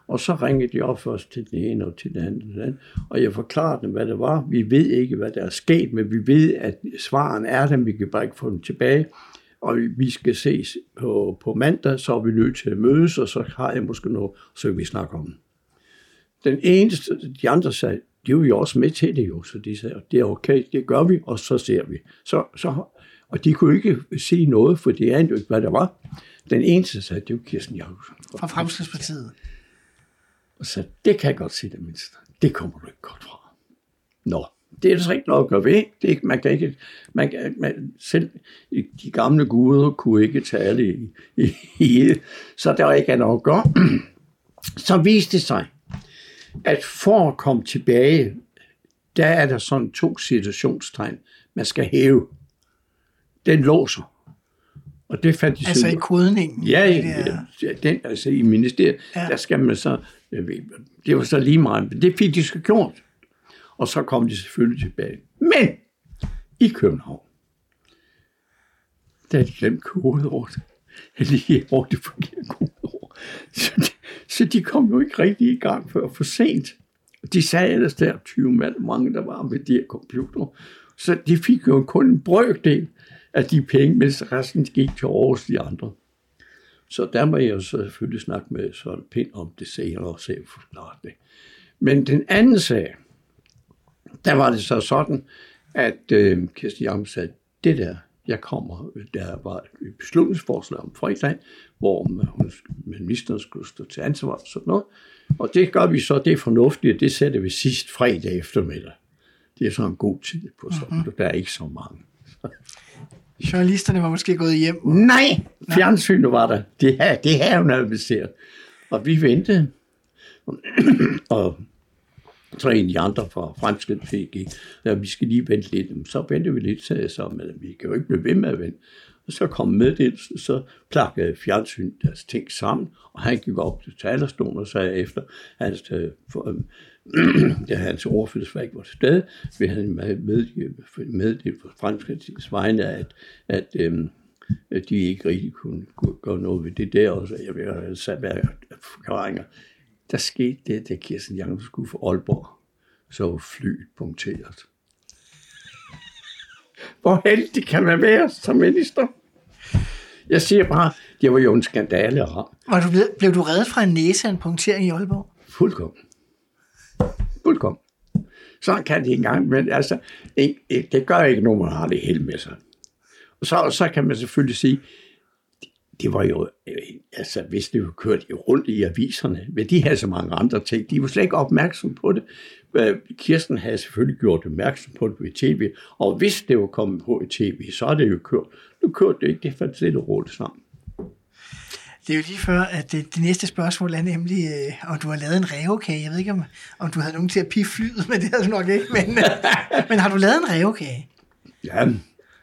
Og så ringede de op først til den ene og til den anden, og, den anden, og jeg forklarede dem, hvad det var. Vi ved ikke, hvad der er sket, men vi ved, at svaren er dem, vi kan bare ikke få dem tilbage. Og vi skal ses på, på mandag, så er vi nødt til at mødes, og så har jeg måske noget, så kan vi snakke om. Den eneste, de andre sagde, de er jo også med til det jo, så de sagde, det er okay, det gør vi, og så ser vi. Så, så, og de kunne ikke sige noget, for det anede jo ikke, hvad der var. Den eneste sagde, det var Kirsten Jacobsen. Fra Fremskridspartiet. Og så det kan jeg godt sige det mindste. Det kommer du ikke godt fra. Nå, det er der så ikke noget at gøre ved. Det er, man kan ikke, man kan, man, selv de gamle guder kunne ikke tale i, i, i så der var ikke noget at gøre. Så viste det sig, at for at komme tilbage, der er der sådan to situationstegn, man skal hæve. Den låser. Og det fandt de Altså i kodningen. Ja, Det ja, er- den, altså i ministeriet, Ja. der skal man så, ved, det var så lige meget, men det fik de så gjort. Og så kom de selvfølgelig tilbage. Men i København, der havde de glemt kodeordet. Lige over det forkerte kodeord. Så de, så de kom jo ikke rigtig i gang før for sent. De sagde ellers der 20 mand, mange der var med de her computer. Så de fik jo kun en brøkdel af de penge, mens resten gik til Aarhus de andre. Så der må jeg jo så selvfølgelig snakke med Søren Pind om det senere og se forklare det. Men den anden sag, der var det så sådan, at øh, Kirsten Jam sagde, det der, jeg kommer, der var et beslutningsforslag om fredag, hvor ministeren skulle stå til ansvar og sådan noget. Og det gør vi så, det er fornuftigt, og det sætter vi sidst fredag eftermiddag. Det er så en god tid på sådan, mm-hmm. der er ikke så mange. Journalisterne var måske gået hjem. Nej, fjernsynet var der. Det her, det her hun adviseret. Og vi ventede. og tre af de andre fra Fremskridt fik ikke. Ja, vi skal lige vente lidt. Så venter vi lidt, sagde jeg så, men vi kan jo ikke blive ved med at vente. Og så kom meddelelsen, så plakkede fjernsyn deres ting sammen, og han gik op til talerstolen og sagde efter, hans, øh, for, øh, da hans ordførersvalg var til stede, vil han meddele for på Fremskridtets vegne, at, at øhm, at de ikke rigtig kunne gøre noget ved det der, og så jeg vil have sat forklaringer. Der skete det, da Kirsten Jacobsen skulle for Aalborg, så var flyet punkteret. Hvor heldig kan man være som minister? Jeg siger bare, det var jo en skandale ramme. Var du blevet, blev du reddet fra en næse af en punktering i Aalborg? Fuldkommen. Fuldkommen. Så kan det ikke engang, men altså, det gør ikke nogen, man har det helt med sig. Og så, så kan man selvfølgelig sige, det, var jo, øh, altså hvis det var kørt i- rundt i aviserne, men de havde så mange andre ting, de var slet ikke opmærksom på det. Øh, Kirsten havde selvfølgelig gjort opmærksom på det ved tv, og hvis det var kommet på i tv, så er det jo kørt. Nu kørte det ikke, det fandt lidt roligt sammen. Det er jo lige før, at det, det næste spørgsmål er nemlig, øh, om du har lavet en revkage. Jeg ved ikke, om, om du havde nogen til at piffe flyet, men det havde du nok ikke. Men, øh, men har du lavet en revkage? Ja,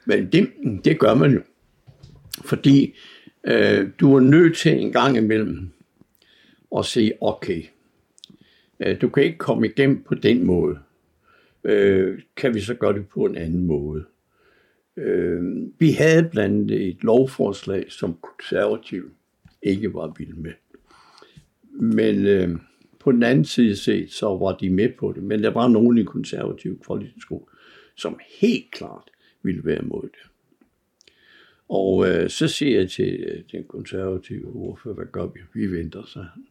men det, det gør man jo. Fordi øh, du er nødt til en gang imellem at sige, okay, øh, du kan ikke komme igennem på den måde. Øh, kan vi så gøre det på en anden måde? Øh, vi havde blandt andet et lovforslag, som konservativ ikke var vild med. Men øh, på den anden side set, så var de med på det. Men der var nogen i konservativ kvalitetsskole, som helt klart ville være imod det. Og øh, så siger jeg til øh, den konservative ordfører, hvad gør vi? Vi venter, så han.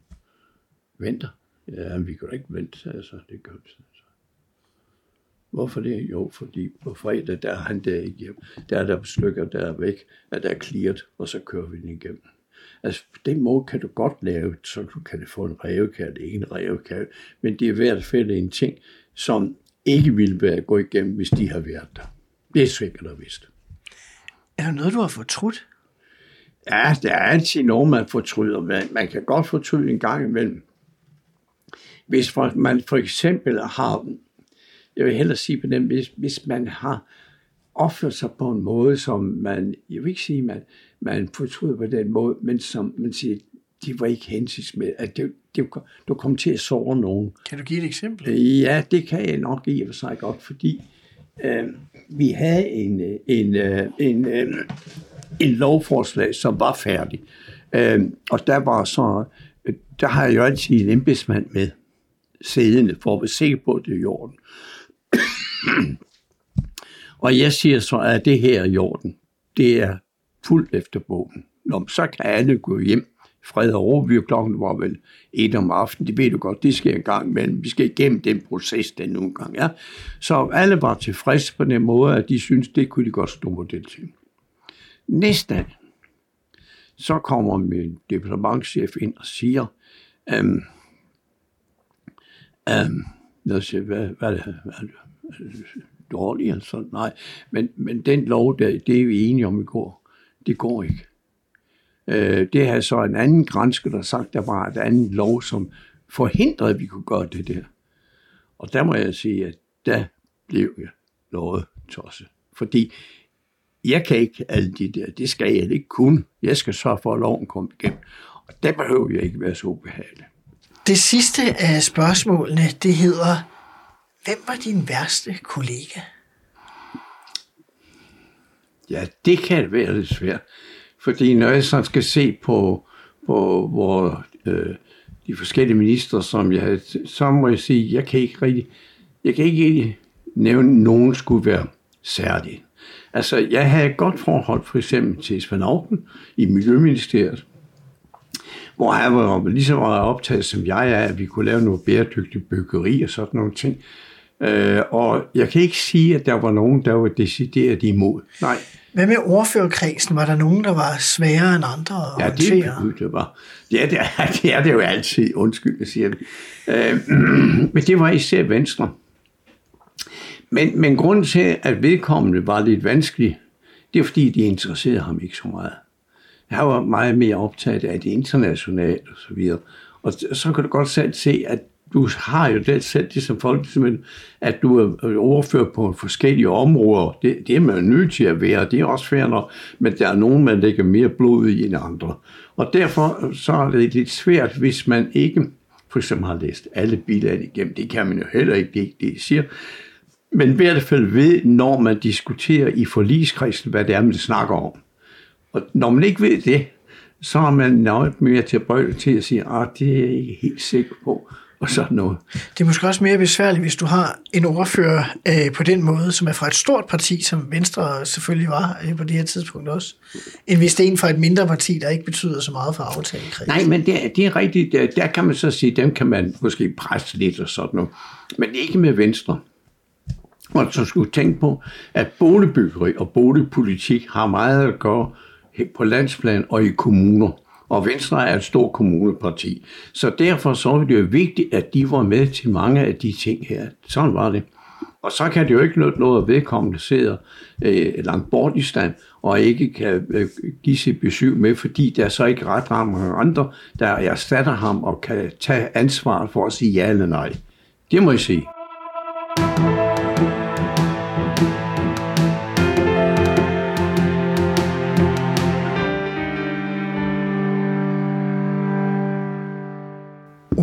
Venter? Ja, vi kan da ikke vente, altså, det gør vi. Så. Hvorfor det? Jo, fordi på fredag, der er han der igennem. Der er der stykker, der er væk, at der er clearet, og så kører vi den igennem. Altså, på den måde kan du godt lave, så du kan få en revkald, ikke en revkald, men det er i hvert fald en ting, som ikke ville være gå igennem, hvis de har været der. Det er sikkert og vist. Er der noget, du har fortrudt? Ja, der er altid noget, man fortryder, men man kan godt fortryde en gang imellem. Hvis man for eksempel har, jeg vil hellere sige på den, hvis, hvis man har opført sig på en måde, som man, jeg vil ikke sige, man, man fortryder på den måde, men som man siger, de var ikke hensigtsmæssigt, at det, det, du kom til at såre nogen. Kan du give et eksempel? Ja, det kan jeg nok i og for sig godt, fordi øh, vi havde en, øh, en, øh, en, øh, en lovforslag, som var færdig. Øh, og der var så, der har jeg jo altid en embedsmand med siddende, for at være sikker på, at det er i orden. og jeg siger så, at det her er i orden. Det er fuldt efter bogen. Nå, så kan alle gå hjem. Fred og ro, vi klokken var vel et om aftenen, det ved du godt, det skal en gang imellem. Vi skal igennem den proces, den nogle gange er. Ja. Så alle var tilfredse på den måde, at de synes det kunne de godt stå model til. Næste dag, så kommer min departementchef ind og siger, øhm, øhm, lad os se, hvad, hvad, hvad, hvad, hvad dårligt, sådan, nej, men, men den lov, der, det er vi enige om i går, det går ikke. Øh, det har så en anden grænske, der sagt, der var et andet lov, som forhindrede, at vi kunne gøre det der. Og der må jeg sige, at der blev jeg lovet tosse. Fordi jeg kan ikke alle de der, det skal jeg ikke kunne. Jeg skal sørge for, at loven kommer igennem. Og der behøver jeg ikke være så ubehagelig. Det sidste af spørgsmålene, det hedder, hvem var din værste kollega? Ja, det kan være lidt svært. Fordi når jeg sådan skal se på, på hvor, øh, de forskellige ministre, som jeg havde, så må jeg sige, jeg kan ikke rigtig, jeg kan ikke nævne, at nogen skulle være særlig. Altså, jeg havde et godt forhold for eksempel til Svend Auken i Miljøministeriet, hvor han var lige så meget optaget, som jeg er, at vi kunne lave noget bæredygtigt byggeri og sådan nogle ting. Øh, og jeg kan ikke sige, at der var nogen, der var decideret imod. Nej. Hvad med ordførerkredsen? Var der nogen, der var sværere end andre at Ja, det, håndtere? det var. Ja, det er, det er det jo altid. Undskyld, jeg siger det. Øh, men det var især Venstre. Men, men grunden til, at vedkommende var lidt vanskelig, det er fordi, de interesserede ham ikke så meget. Han var meget mere optaget af det internationale og så videre. Og så kan du godt selv se, at du har jo det selv, det som ligesom folk, at du er overført på forskellige områder. Det, det er man nødt til at være, det er også fair nok, men der er nogen, man lægger mere blod i end andre. Og derfor så er det lidt svært, hvis man ikke for eksempel har læst alle bilag igennem. Det kan man jo heller ikke, det, det siger. Men i hvert fald ved, når man diskuterer i forligskredsen, hvad det er, man snakker om. Og når man ikke ved det, så er man nøjet mere tilbøjelig til at sige, at det er jeg ikke helt sikker på, og sådan noget. Det er måske også mere besværligt, hvis du har en ordfører øh, på den måde, som er fra et stort parti, som Venstre selvfølgelig var øh, på det her tidspunkt også, end hvis det er en fra et mindre parti, der ikke betyder så meget for aftalekredsen. Nej, men det, er- det er rigtigt. Der, der kan man så sige, dem kan man måske presse lidt og sådan noget. Men ikke med Venstre. Og så skulle tænke på, at boligbyggeri og boligpolitik har meget at gøre på landsplan og i kommuner. Og Venstre er et stort kommuneparti. Så derfor så var det jo vigtigt, at de var med til mange af de ting her. Sådan var det. Og så kan det jo ikke nytte noget, at vedkommende sidder øh, langt bort i stand, og ikke kan øh, give sit besøg med, fordi der er så ikke ret mange andre, der erstatter ham og kan tage ansvar for at sige ja eller nej. Det må jeg sige.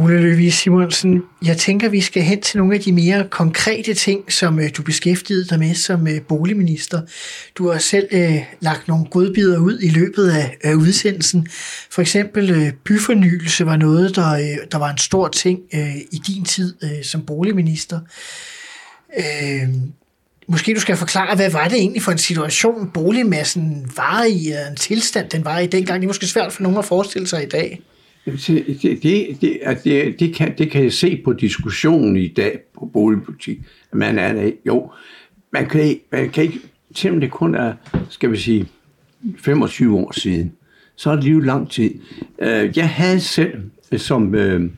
Ole Løvig Simonsen, jeg tænker, vi skal hen til nogle af de mere konkrete ting, som øh, du beskæftigede dig med som øh, boligminister. Du har selv øh, lagt nogle godbidder ud i løbet af, af udsendelsen. For eksempel øh, byfornyelse var noget, der, øh, der var en stor ting øh, i din tid øh, som boligminister. Øh, måske du skal forklare, hvad var det egentlig for en situation, boligmassen var i, øh, en tilstand, den var i dengang. Det er måske svært for nogen at forestille sig i dag. Det, det, det, det, det, kan, det kan jeg se på diskussionen i dag på boligpolitik. Man er, jo, man kan, man kan ikke, selvom det kun er, skal vi sige, 25 år siden, så er det lige lang tid. Øh, jeg havde selv som, øh,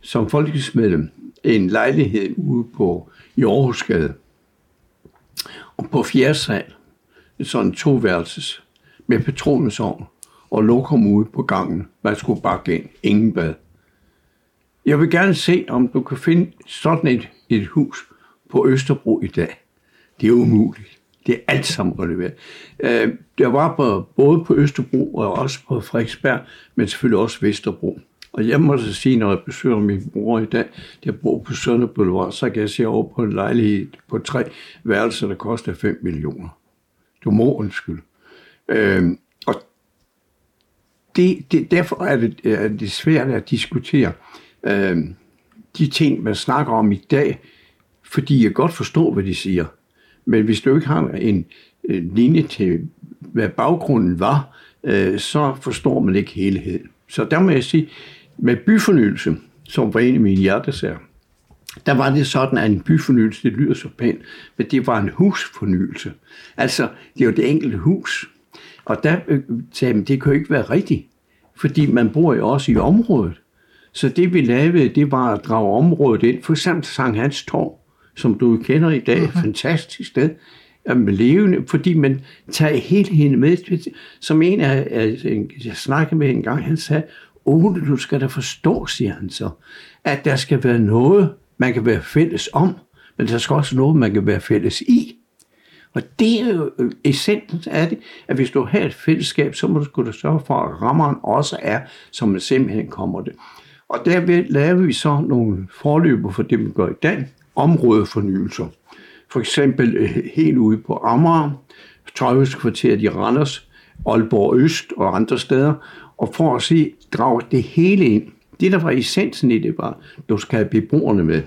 som folketingsmedlem en lejlighed ude på i Aarhusgade. Og på fjerde sal, sådan en toværelses, med petroleumsovn og lokum ude på gangen. Man skulle bakke ind. Ingen bad. Jeg vil gerne se, om du kan finde sådan et, et hus på Østerbro i dag. Det er umuligt. Det er alt sammen renoveret. Øh, der var på, både på Østerbro og også på Frederiksberg, men selvfølgelig også Vesterbro. Og jeg må så sige, når jeg besøger min bror i dag, der bor på Sønder Boulevard, så kan jeg se over på en lejlighed på tre værelser, der koster 5 millioner. Du må undskylde. Øh, det, det, derfor er det, er det svært at diskutere øh, de ting, man snakker om i dag, fordi jeg godt forstår, hvad de siger. Men hvis du ikke har en, øh, linje til, hvad baggrunden var, øh, så forstår man ikke helheden. Så der må jeg sige, med byfornyelse, som var en af mine hjertesager, der var det sådan, at en byfornyelse, det lyder så pænt, men det var en husfornyelse. Altså, det var det enkelte hus. Og der øh, sagde man, det kan jo ikke være rigtigt, fordi man bor jo også i området. Så det vi lavede, det var at drage området ind, for eksempel Sankt Hans Torv, som du kender i dag, et fantastisk sted, Jamen, levende, fordi man tager helheden med. Som en af, af jeg snakkede med en gang, han sagde, Ole, du skal da forstå, siger han så, at der skal være noget, man kan være fælles om, men der skal også noget, man kan være fælles i. Og det er jo øh, essensen af det, at hvis du har et fællesskab, så må du skulle sørge for, at rammeren også er, som man simpelthen kommer det. Og derved laver vi så nogle forløber for det, man gør i dag, områdefornyelser. For eksempel øh, helt ude på Amager, Tøjhuskvarteret i Randers, Aalborg Øst og andre steder, og for at se, drage det hele ind. Det, der var essensen i det, var, at du skal have beboerne med.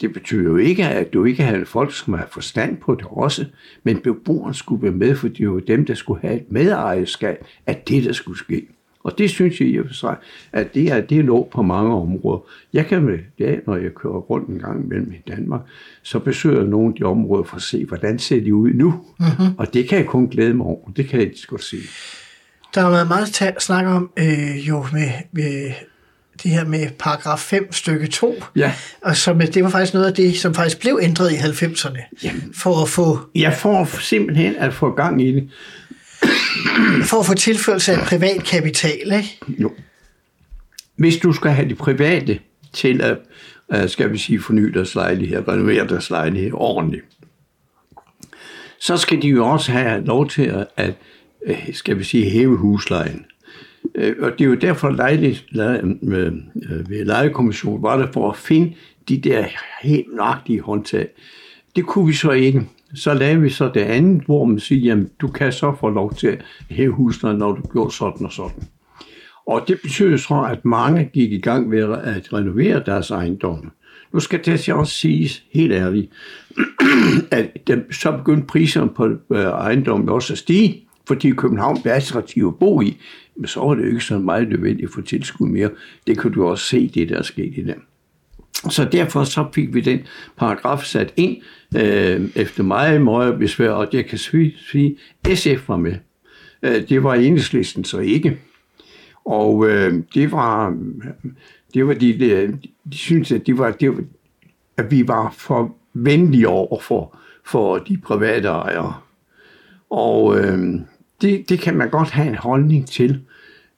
Det betyder jo ikke, at du ikke har folk, som har forstand på det også, men beboerne skulle være med, for det var dem, der skulle have et medejerskab af det, der skulle ske. Og det synes jeg i og for sig, at det er det lå på mange områder. Jeg kan med det, når jeg kører rundt en gang imellem i Danmark, så besøger jeg nogle af de områder for at se, hvordan ser de ud nu. Mm-hmm. Og det kan jeg kun glæde mig over. Det kan jeg ikke godt sige. Der har været meget ta- snak om øh, jo med, med det her med paragraf 5 stykke 2, Ja. og som, det var faktisk noget af det, som faktisk blev ændret i 90'erne, for at få, Jeg får simpelthen at få gang i det. for at få tilførelse af privat kapital, ikke? Jo. Hvis du skal have de private til at, øh, skal vi sige, forny deres lejlighed, renovere deres lejlighed ordentligt, så skal de jo også have lov til at, at øh, skal vi sige, hæve huslejen. Øh, og det er jo derfor, lejlig, øh, øh, ved lejekommissionen var det for at finde de der helt nøjagtige håndtag. Det kunne vi så ikke. Så lavede vi så det andet, hvor man siger, jamen, du kan så få lov til at hæve huslejen, når du gjorde sådan og sådan. Og det betyder så, at mange gik i gang med at renovere deres ejendomme. Nu skal det så også siges helt ærligt, at dem- så begyndte priserne på ejendommen også at stige, fordi København blev attraktiv at bo i. Men så var det jo ikke så meget nødvendigt at få tilskud mere. Det kan du også se, det der skete i dem. Så derfor så fik vi den paragraf sat ind øh, efter meget, meget besvær, og jeg kan sige, at SF var med. Øh, det var enhedslisten så ikke. Og øh, det var, det var de, de, de synes, at, det var, det var, at vi var for venlige over for, for de private ejere. Og øh, det, det kan man godt have en holdning til.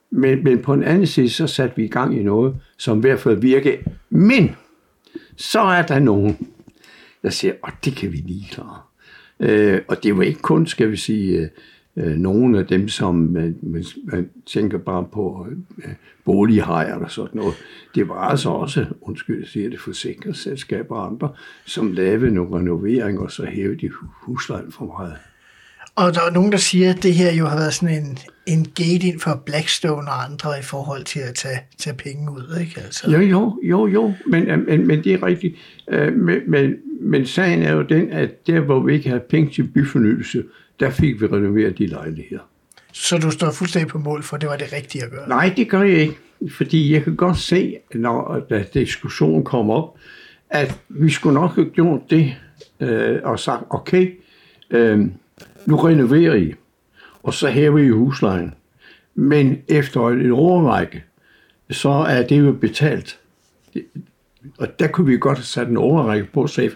Men, men på en anden side, så satte vi i gang i noget, som i hvert fald virke. Men så er der nogen, der siger, at det kan vi lige klare. Øh, og det var ikke kun, skal vi sige, øh, øh nogle af dem, som man, man, man tænker bare på øh, bolighajer eller sådan noget. Det var altså også, undskyld, jeg siger det, forsikringsselskaber og andre, som lavede nogle renoveringer, og så hævede de huslejen for meget. Og der er nogen, der siger, at det her jo har været sådan en, en gate ind for Blackstone og andre i forhold til at tage, tage penge ud, ikke? Altså. Jo, jo, jo, jo, men, men, men det er rigtigt. Øh, Men, men, men sagen er jo den, at der, hvor vi ikke havde penge til byfornyelse, der fik vi renoveret de lejligheder. Så du står fuldstændig på mål for, at det var det rigtige at gøre? Nej, det gør jeg ikke. Fordi jeg kan godt se, når da diskussionen kom op, at vi skulle nok have gjort det øh, og sagt, okay, øh, nu renoverer I, og så hæver I huslejen. Men efter en overrække, så er det jo betalt. Og der kunne vi godt have sat en overrække på, så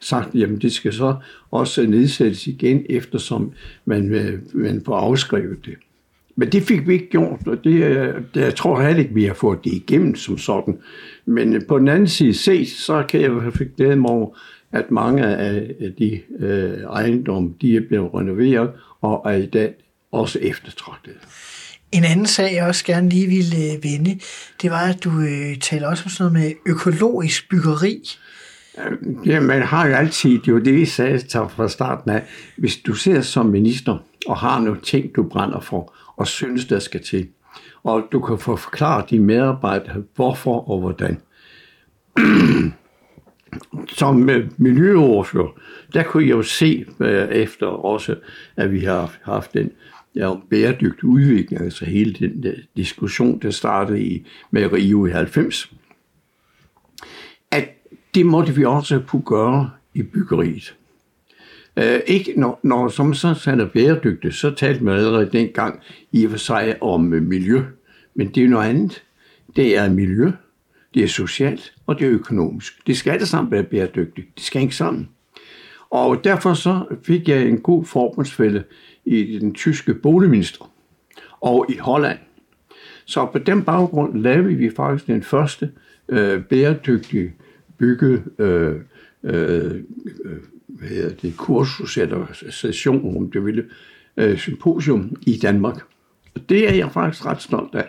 sagt, jamen det skal så også nedsættes igen, eftersom man, øh, man får afskrevet det. Men det fik vi ikke gjort, og det, det, jeg tror heller ikke, vi har fået det igennem som sådan. Men øh, på den anden side set, så kan jeg have glæde mig over, at mange af de øh, ejendomme, de er blevet renoveret og er i dag også eftertragtet. En anden sag, jeg også gerne lige ville øh, vende, det var, at du øh, taler også om sådan noget med økologisk byggeri. Ja, man har jo altid, jo det vi sagde fra starten af, hvis du ser som minister og har nogle ting, du brænder for, og synes, der skal til, og du kan få forklaret dine medarbejdere, hvorfor og hvordan. som miljøordfører, der kunne jeg jo se øh, efter også, at vi har haft den ja, bæredygtig udvikling, altså hele den der diskussion, der startede i, med Rio i 90, at det måtte vi også kunne gøre i byggeriet. Uh, ikke når, når som sådan er bæredygtigt, så talte man allerede dengang i og for sig om miljø, men det er noget andet. Det er miljø, det er socialt, og det er økonomisk. Det skal alle sammen være bæredygtigt. Det skal ikke sammen. Og derfor så fik jeg en god forbundsfælde i den tyske boligminister og i Holland. Så på den baggrund lavede vi faktisk den første øh, bæredygtige bygge øh, øh, øh hvad hedder det, kursus eller session, om det ville, øh, symposium i Danmark. Og det er jeg faktisk ret stolt af,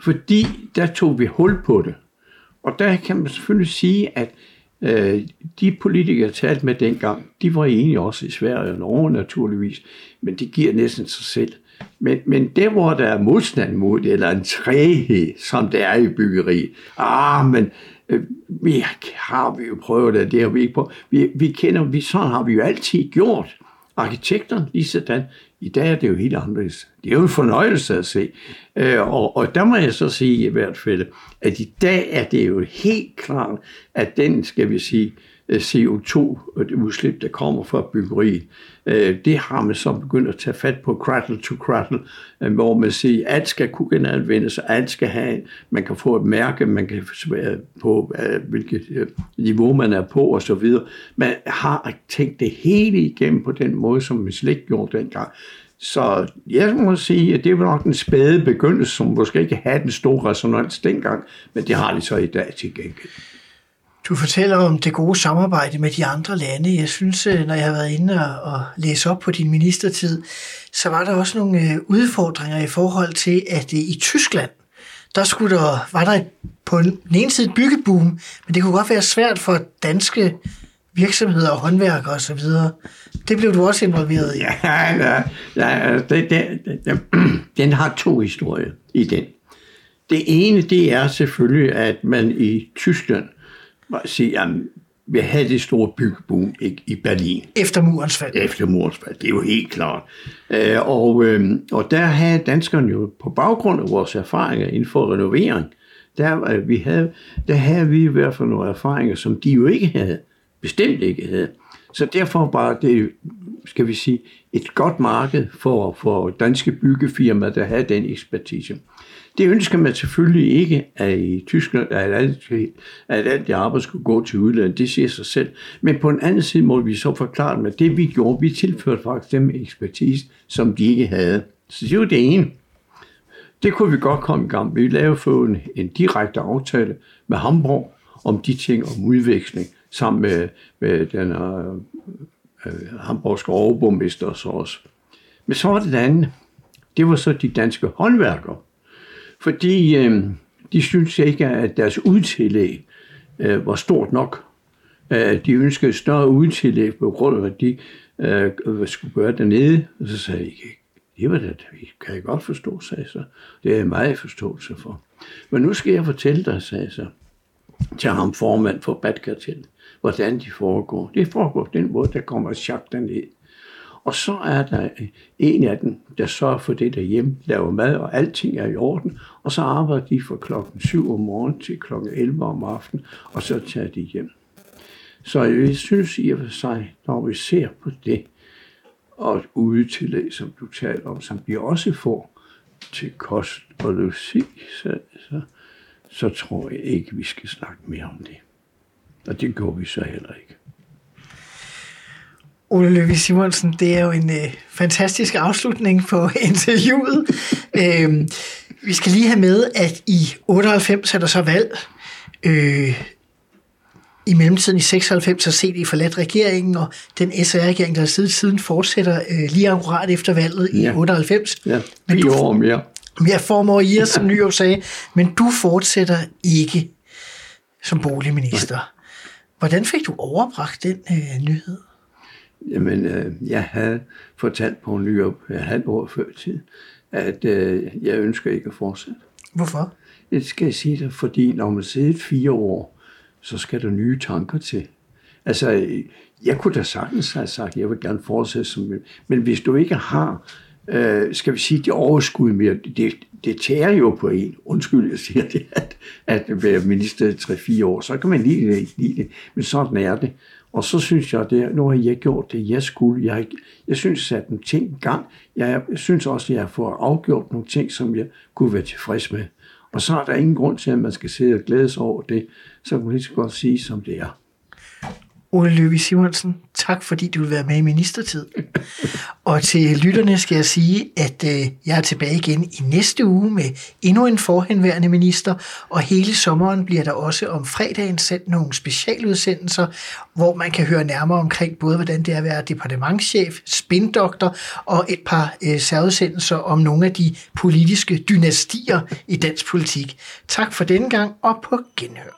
fordi der tog vi hul på det. Og der kan man selvfølgelig sige, at øh, de politikere, jeg talte med dengang, de var enige også i Sverige og Norge naturligvis, men det giver næsten sig selv. Men, men det, hvor der er modstand mod det, eller en træhed, som der er i byggeri, ah, men øh, vi har vi jo prøvet det, det har vi ikke på. Vi, vi kender, vi, sådan har vi jo altid gjort. Arkitekterne, lige sådan, i dag er det jo helt anderledes. Det er jo en fornøjelse at se. Øh, og, og der må jeg så sige i hvert fald, at i dag er det jo helt klart, at den, skal vi sige, Øh, CO2-udslip, der kommer fra byggeriet. Øh, det har man så begyndt at tage fat på cradle to cradle, øh, hvor man siger, at alt skal kunne genanvendes, og alt skal have, man kan få et mærke, man kan på, hvilket niveau man er på og så videre. Man har tænkt det hele igennem på den måde, som man slet ikke gjorde dengang. Så jeg må sige, at det var nok en spæde begyndelse, som måske ikke havde den store resonans dengang, men det har de så i dag til gengæld. Du fortæller om det gode samarbejde med de andre lande. Jeg synes, øh, når jeg har været inde og, læse op på din ministertid, så var der også nogle øh, udfordringer i forhold til, at øh, i Tyskland, der skulle der, var der på den ene side et byggeboom, men det kunne godt være svært for danske virksomheder og håndværkere osv. Det blev du også involveret i. Ja, ja, altså, ja det, det, det, den har to historier i den. Det ene, det er selvfølgelig, at man i Tyskland sige, at vi havde det store byggeboom i Berlin. Efter murens fald. Efter murens fald, det er jo helt klart. Øh, og, øhm, og der havde danskerne jo på baggrund af vores erfaringer inden for renovering, der, vi havde, der havde vi i hvert fald nogle erfaringer, som de jo ikke havde. Bestemt ikke havde. Så derfor var det, skal vi sige, et godt marked for, for danske byggefirmaer, der havde den ekspertise. Det ønsker man selvfølgelig ikke, at i Tyskland, at alt, at alt det arbejde skulle gå til udlandet. Det siger sig selv. Men på en anden side må vi så forklare at det vi gjorde, vi tilførte faktisk dem ekspertise, som de ikke havde. Så det er jo det ene. Det kunne vi godt komme i gang med. Vi lavede for en, en direkte aftale med Hamburg om de ting om udveksling, sammen med, med den øh, øh, uh, hamburgske overborgmester så også. Men så var det det andet. Det var så de danske håndværkere fordi øh, de synes ikke, at deres udtillæg øh, var stort nok. Øh, de ønskede større udtillæg på grund af, at de øh, skulle gøre dernede. Og så sagde jeg, det var det, kan jeg godt forstå, sagde jeg så. Det er jeg meget forståelse for. Men nu skal jeg fortælle dig, sagde jeg så, til ham formand for Badkartellet. hvordan de foregår. Det foregår på den måde, der kommer chak derned. Og så er der øh, en af dem, der sørger for det derhjemme, laver mad, og alting er i orden. Og så arbejder de fra klokken 7 om morgenen til klokken 11 om aftenen, og så tager de hjem. Så jeg synes i og for sig, når vi ser på det, og udetillæg, som du taler om, som vi også får til kost og logi, så, så, så tror jeg ikke, vi skal snakke mere om det. Og det går vi så heller ikke. Ole Løvi Simonsen, det er jo en øh, fantastisk afslutning på interviewet. øh, vi skal lige have med, at i 98 er der så valg. Øh, I mellemtiden i 96 har i forladt regeringen, og den SR-regering, der siden siden fortsætter øh, lige akkurat efter valget i Ja. 98. Ja, Men du- år mere. mere formår i som Nyrup sagde, men du fortsætter ikke som boligminister. Hvordan fik du overbragt den øh, nyhed? Jamen, øh, jeg havde fortalt på Nyrup et halvt år før tid, at øh, jeg ønsker ikke at fortsætte. Hvorfor? Det skal jeg sige dig, fordi når man sidder fire år, så skal der nye tanker til. Altså, øh, jeg kunne da sagtens have sagt, at jeg vil gerne fortsætte som... Men hvis du ikke har, øh, skal vi sige, det overskud mere, det, det tærer jo på en. Undskyld, jeg siger det, at, at være minister i 3-4 år, så kan man ikke lide det, men sådan er det. Og så synes jeg, at nu har jeg gjort det, jeg skulle. Jeg, jeg synes, at nogle ting i gang. Jeg, jeg synes også, at jeg har fået afgjort nogle ting, som jeg kunne være tilfreds med. Og så er der ingen grund til, at man skal sidde og glæde sig over det. Så kan man lige så godt sige, som det er. Ole Løvi Simonsen, tak fordi du vil være med i ministertid. Og til lytterne skal jeg sige, at øh, jeg er tilbage igen i næste uge med endnu en forhenværende minister, og hele sommeren bliver der også om fredagen sendt nogle specialudsendelser, hvor man kan høre nærmere omkring både, hvordan det er at være departementschef, spindoktor og et par øh, særudsendelser om nogle af de politiske dynastier i dansk politik. Tak for denne gang, og på genhør.